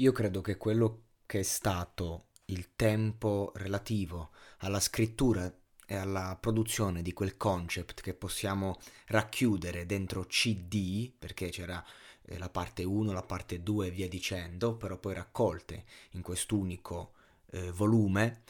Io credo che quello che è stato il tempo relativo alla scrittura e alla produzione di quel concept che possiamo racchiudere dentro CD, perché c'era eh, la parte 1, la parte 2 e via dicendo, però poi raccolte in quest'unico eh, volume,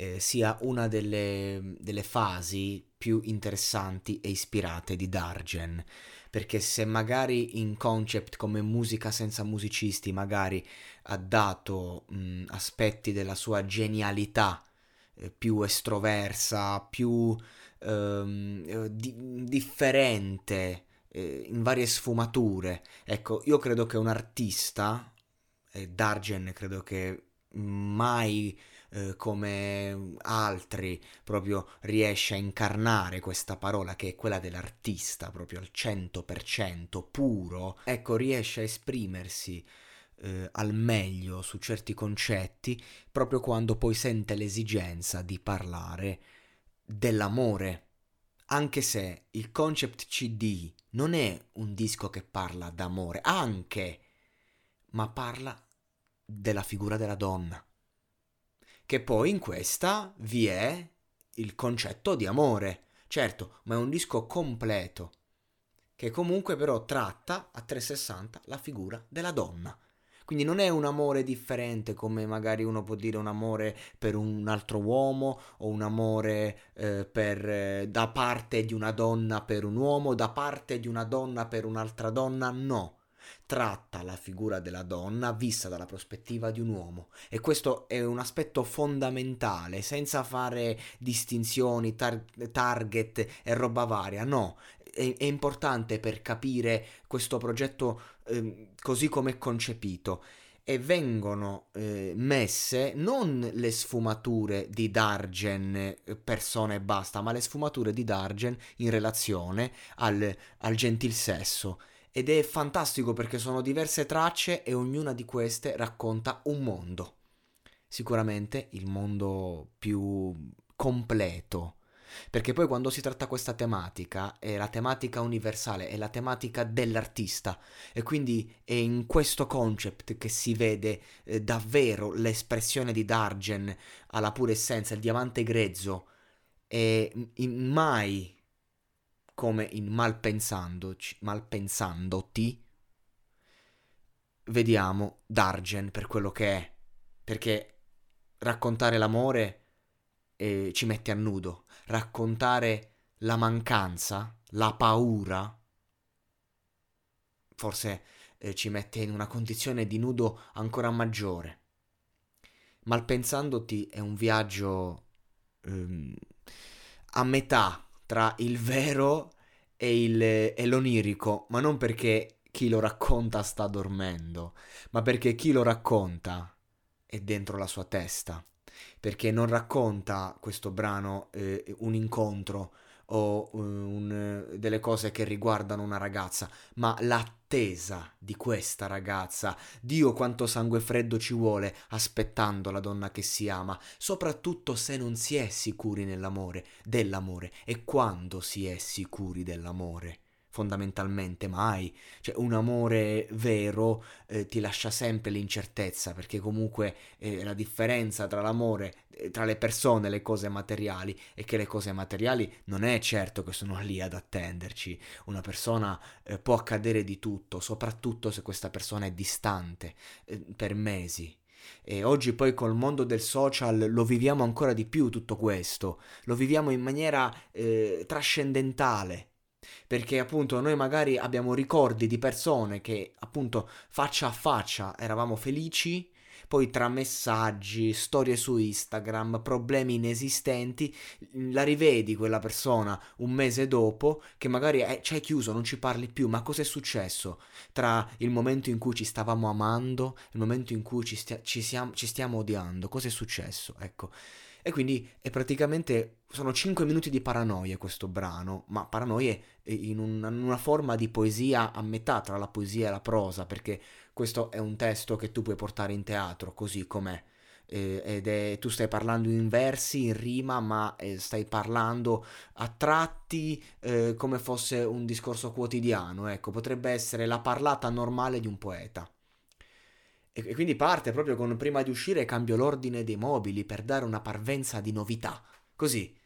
eh, sia una delle, delle fasi più interessanti e ispirate di Dargen perché se magari in concept come musica senza musicisti magari ha dato mh, aspetti della sua genialità eh, più estroversa, più ehm, eh, di- differente eh, in varie sfumature. Ecco, io credo che un artista, e Dargen credo che mai eh, come altri proprio riesce a incarnare questa parola che è quella dell'artista proprio al 100% puro, ecco riesce a esprimersi eh, al meglio su certi concetti proprio quando poi sente l'esigenza di parlare dell'amore. Anche se il concept CD non è un disco che parla d'amore, anche, ma parla della figura della donna che poi in questa vi è il concetto di amore. Certo, ma è un disco completo, che comunque però tratta a 360 la figura della donna. Quindi non è un amore differente come magari uno può dire un amore per un altro uomo o un amore eh, per, eh, da parte di una donna per un uomo, da parte di una donna per un'altra donna, no tratta la figura della donna vista dalla prospettiva di un uomo. E questo è un aspetto fondamentale senza fare distinzioni, tar- target e roba varia, no, è, importante per capire questo progetto eh, così come è concepito. E vengono eh, messe non le sfumature di Dargen eh, persona e basta, ma le sfumature di Dargen in relazione al, al gentil sesso ed è fantastico perché sono diverse tracce e ognuna di queste racconta un mondo. Sicuramente il mondo più completo. Perché poi quando si tratta questa tematica è la tematica universale, è la tematica dell'artista e quindi è in questo concept che si vede eh, davvero l'espressione di Dargen alla pura essenza, il diamante grezzo e mai come in Malpensandoti, vediamo Dargen per quello che è, perché raccontare l'amore eh, ci mette a nudo, raccontare la mancanza, la paura, forse eh, ci mette in una condizione di nudo ancora maggiore. Malpensandoti è un viaggio ehm, a metà tra il vero e, il, e l'onirico, ma non perché chi lo racconta sta dormendo, ma perché chi lo racconta è dentro la sua testa. Perché non racconta questo brano eh, un incontro o uh, un, delle cose che riguardano una ragazza, ma l'attesa di questa ragazza. Dio quanto sangue freddo ci vuole aspettando la donna che si ama, soprattutto se non si è sicuri nell'amore, dell'amore e quando si è sicuri dell'amore fondamentalmente mai. Cioè, un amore vero eh, ti lascia sempre l'incertezza, perché comunque eh, la differenza tra l'amore, eh, tra le persone e le cose materiali, è che le cose materiali non è certo che sono lì ad attenderci. Una persona eh, può accadere di tutto, soprattutto se questa persona è distante eh, per mesi. E oggi poi col mondo del social lo viviamo ancora di più tutto questo, lo viviamo in maniera eh, trascendentale, perché appunto noi magari abbiamo ricordi di persone che appunto faccia a faccia eravamo felici, poi tra messaggi, storie su Instagram, problemi inesistenti, la rivedi quella persona un mese dopo che magari è, c'è chiuso, non ci parli più, ma cosa è successo tra il momento in cui ci stavamo amando il momento in cui ci, stia, ci, siamo, ci stiamo odiando? Cosa è successo? Ecco. E quindi è praticamente sono 5 minuti di paranoia questo brano, ma paranoie in una, in una, forma di poesia a metà tra la poesia e la prosa, perché questo è un testo che tu puoi portare in teatro così com'è. Eh, ed è, tu stai parlando in versi, in rima, ma eh, stai parlando a tratti eh, come fosse un discorso quotidiano, ecco, potrebbe essere la parlata normale di un poeta. E quindi parte proprio con prima di uscire cambio l'ordine dei mobili per dare una parvenza di novità. Così,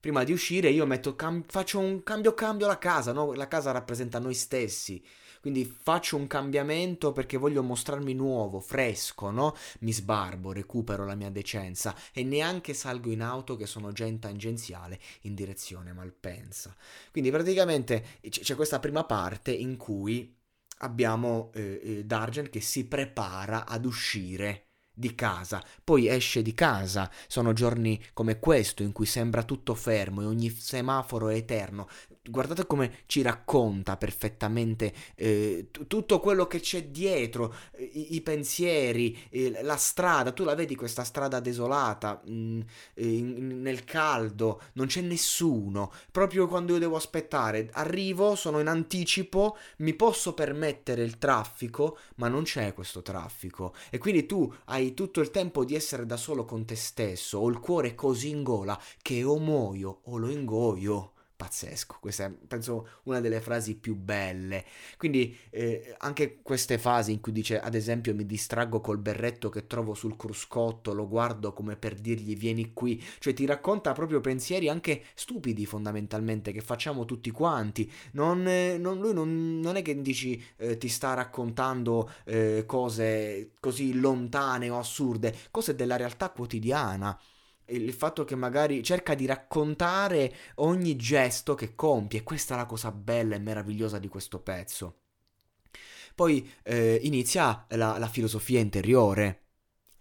prima di uscire io metto, cam- faccio un cambio cambio la casa, no? La casa rappresenta noi stessi. Quindi faccio un cambiamento perché voglio mostrarmi nuovo, fresco, no? Mi sbarbo, recupero la mia decenza e neanche salgo in auto che sono già in tangenziale in direzione Malpensa. Quindi praticamente c'è questa prima parte in cui abbiamo eh, eh, Dargen che si prepara ad uscire di casa, poi esce di casa, sono giorni come questo in cui sembra tutto fermo e ogni semaforo è eterno, guardate come ci racconta perfettamente eh, t- tutto quello che c'è dietro, eh, i-, i, pensieri, eh, la strada, tu la vedi questa strada desolata, mh, mm, in- nel caldo, non c'è nessuno, proprio quando io devo aspettare, arrivo, sono in anticipo, mi posso permettere il traffico, ma non c'è questo traffico. E quindi tu hai tutto il tempo di essere da solo con te stesso, ho il cuore così in gola che o muoio o lo ingoio pazzesco. Questa è, penso, una delle frasi più belle. Quindi eh, anche queste fasi in cui dice, ad esempio, mi distraggo col berretto che trovo sul cruscotto, lo guardo come per dirgli vieni qui, cioè ti racconta proprio pensieri anche stupidi fondamentalmente che facciamo tutti quanti. Non, eh, non, lui non, non, è che dici eh, ti sta raccontando eh, cose così lontane o assurde, cose della realtà quotidiana il fatto che magari cerca di raccontare ogni gesto che compie, questa è la cosa bella e meravigliosa di questo pezzo. Poi eh, inizia la, la, filosofia interiore,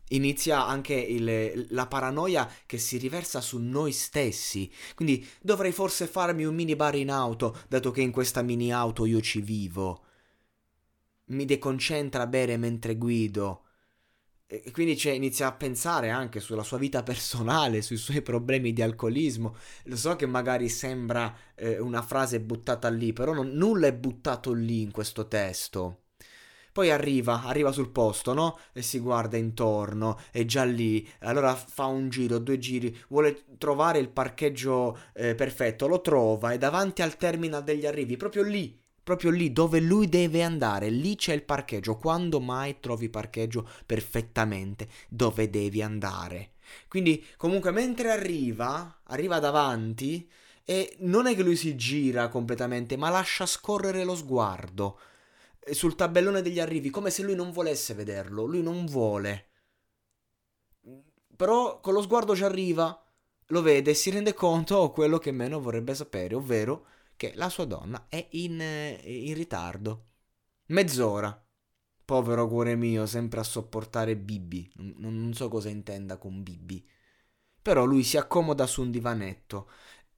inizia anche il, la paranoia che si riversa su noi stessi, quindi dovrei forse farmi un mini bar in auto, dato che in questa mini auto io ci vivo. Mi deconcentra bere mentre guido e quindi cioè, inizia a pensare anche sulla sua vita personale, sui suoi problemi di alcolismo. Lo so che magari sembra eh, una frase buttata lì, però non, nulla è buttato lì in questo testo. Poi arriva, arriva sul posto, no? E si guarda intorno, è già lì. Allora fa un giro, due giri, vuole trovare il parcheggio eh, perfetto, lo trova, è davanti al terminal degli arrivi, proprio lì, proprio lì dove lui deve andare, lì c'è il parcheggio, quando mai trovi parcheggio perfettamente dove devi andare. Quindi comunque mentre arriva, arriva davanti e non è che lui si gira completamente, ma lascia scorrere lo sguardo eh, sul tabellone degli arrivi, come se lui non volesse vederlo, lui non vuole. Però con lo sguardo ci arriva, lo vede e si rende conto di quello che meno vorrebbe sapere, ovvero che la sua donna è in, eh, in ritardo. Mezz'ora. Povero cuore mio, sempre a sopportare Bibi. Non, non so cosa intenda con Bibi. Però lui si accomoda su un divanetto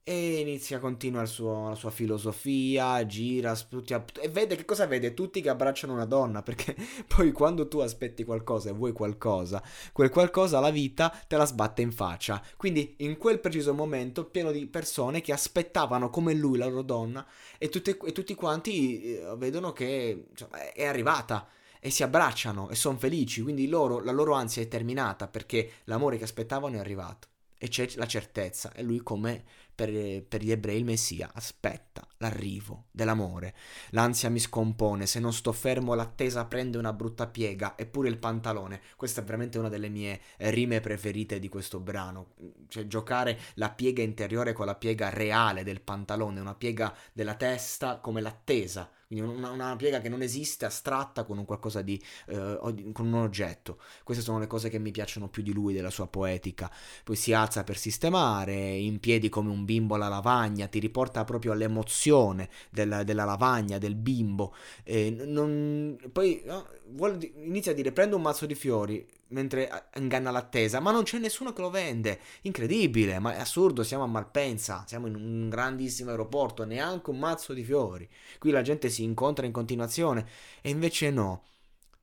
e inizia, continua suo, la sua filosofia, gira tutti a, e vede che cosa vede? Tutti che abbracciano una donna, perché poi quando tu aspetti qualcosa e vuoi qualcosa, quel qualcosa la vita te la sbatte in faccia. Quindi in quel preciso momento pieno di persone che aspettavano come lui la loro donna e, tutte, e tutti quanti eh, vedono che insomma, è arrivata e si abbracciano e sono felici, quindi loro, la loro ansia è terminata perché l'amore che aspettavano è arrivato e c'è la certezza e lui come per, per, gli ebrei il Messia aspetta l'arrivo dell'amore. L'ansia mi scompone, se non sto fermo l'attesa prende una brutta piega, eppure il pantalone. Questa è veramente una delle mie rime preferite di questo brano, cioè giocare la piega interiore con la piega reale del pantalone, una piega della testa come l'attesa quindi una, una, piega che non esiste, astratta con un qualcosa di, eh, con un oggetto. Queste sono le cose che mi piacciono più di lui, della sua poetica. Poi si alza per sistemare, in piedi come un bimbo alla lavagna, ti riporta proprio all'emozione della, della lavagna, del bimbo. Eh, non, poi no, vuole, inizia a dire prendo un mazzo di fiori, mentre inganna l'attesa, ma non c'è nessuno che lo vende. Incredibile, ma è assurdo, siamo a Malpensa, siamo in un grandissimo aeroporto, neanche un mazzo di fiori. Qui la gente si incontra in continuazione e invece no.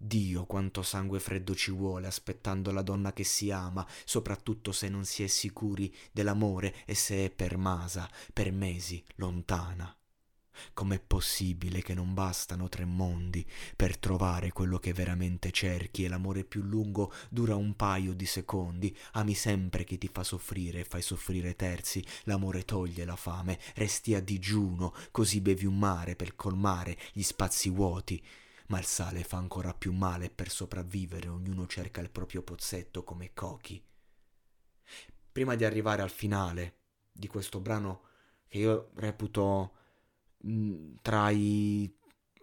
Dio quanto sangue freddo ci vuole aspettando la donna che si ama, soprattutto se non si è sicuri dell'amore e se è permasa, per mesi, lontana. Com'è possibile che non bastano tre mondi per trovare quello che veramente cerchi e l'amore più lungo dura un paio di secondi? Ami sempre chi ti fa soffrire e fai soffrire terzi, l'amore toglie la fame, resti a digiuno, così bevi un mare per colmare gli spazi vuoti. ma il sale fa ancora più male per sopravvivere ognuno cerca il proprio pozzetto come cochi. Prima di arrivare al finale di questo brano che io reputo mm, tra i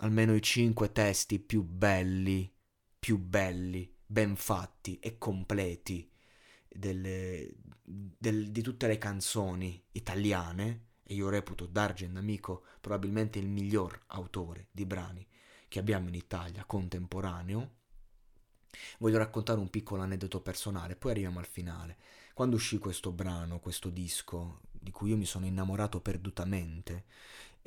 almeno i cinque testi più belli, più belli, ben fatti e completi delle, del, di tutte le canzoni italiane, e io reputo Dargen Amico probabilmente il miglior autore di brani che abbiamo in Italia contemporaneo, voglio raccontare un piccolo aneddoto personale, poi arriviamo al finale. Quando uscì questo brano, questo disco, di cui io mi sono innamorato perdutamente,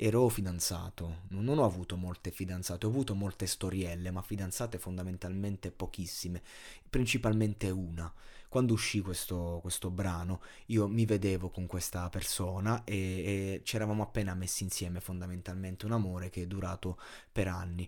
ero fidanzato, non ho avuto molte fidanzate, ho avuto molte storielle, ma fidanzate fondamentalmente pochissime, principalmente una. Quando uscì questo, questo brano, io mi vedevo con questa persona e, e eravamo appena messi insieme fondamentalmente, un amore che è durato per anni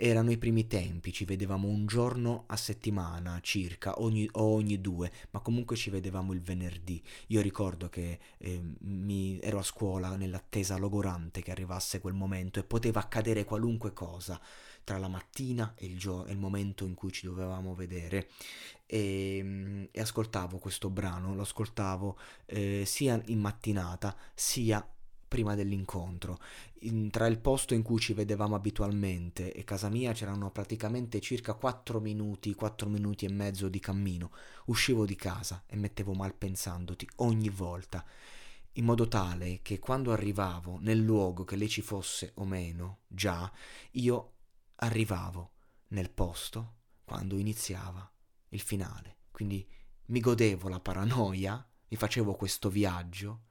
erano i primi tempi, ci vedevamo un giorno a settimana circa, ogni, o ogni due, ma comunque ci vedevamo il venerdì. Io ricordo che eh, mi, ero a scuola nell'attesa logorante che arrivasse quel momento e poteva accadere qualunque cosa tra la mattina e il, gio- il momento in cui ci dovevamo vedere. E, ehm, e ascoltavo questo brano, lo ascoltavo eh, sia in mattinata sia prima dell'incontro. In, tra il posto in cui ci vedevamo abitualmente e casa mia c'erano praticamente circa 4 minuti, 4 minuti e mezzo di cammino. Uscivo di casa e mettevo mal pensandoti ogni volta, in modo tale che quando arrivavo nel luogo che lei ci fosse o meno, già, io arrivavo nel posto quando iniziava il finale. Quindi mi godevo la paranoia, mi facevo questo viaggio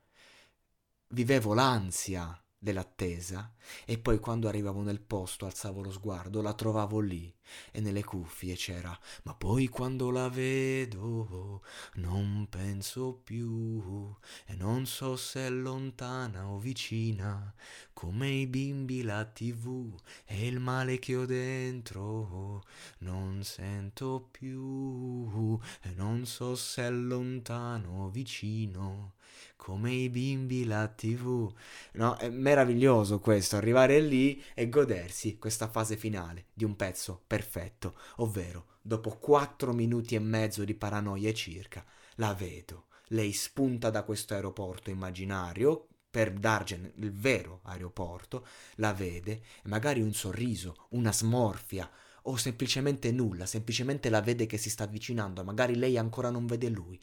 vivevo l'ansia dell'attesa e poi quando arrivavo nel posto alzavo lo sguardo, la trovavo lì e nelle cuffie c'era ma poi quando la vedo non penso più e non so se è lontana o vicina come i bimbi la tv e il male che ho dentro non sento più e non so se è lontano o vicino come i bimbi la tv. No, è meraviglioso questo, arrivare lì e godersi questa fase finale di un pezzo perfetto, ovvero dopo quattro minuti e mezzo di paranoia circa, la vedo. Lei spunta da questo aeroporto immaginario per Dargen, il vero aeroporto, la vede magari un sorriso, una smorfia o semplicemente nulla, semplicemente la vede che si sta avvicinando, magari lei ancora non vede lui,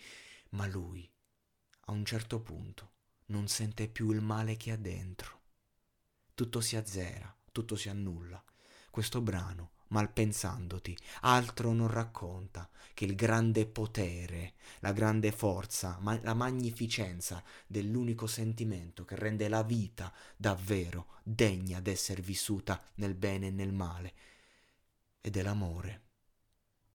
ma lui a un certo punto non sente più il male che ha dentro. Tutto si azzera, tutto si annulla. Questo brano, malpensandoti, altro non racconta che il grande potere, la grande forza, ma- la magnificenza dell'unico sentimento che rende la vita davvero degna d'essere vissuta nel bene e nel male, ed è l'amore.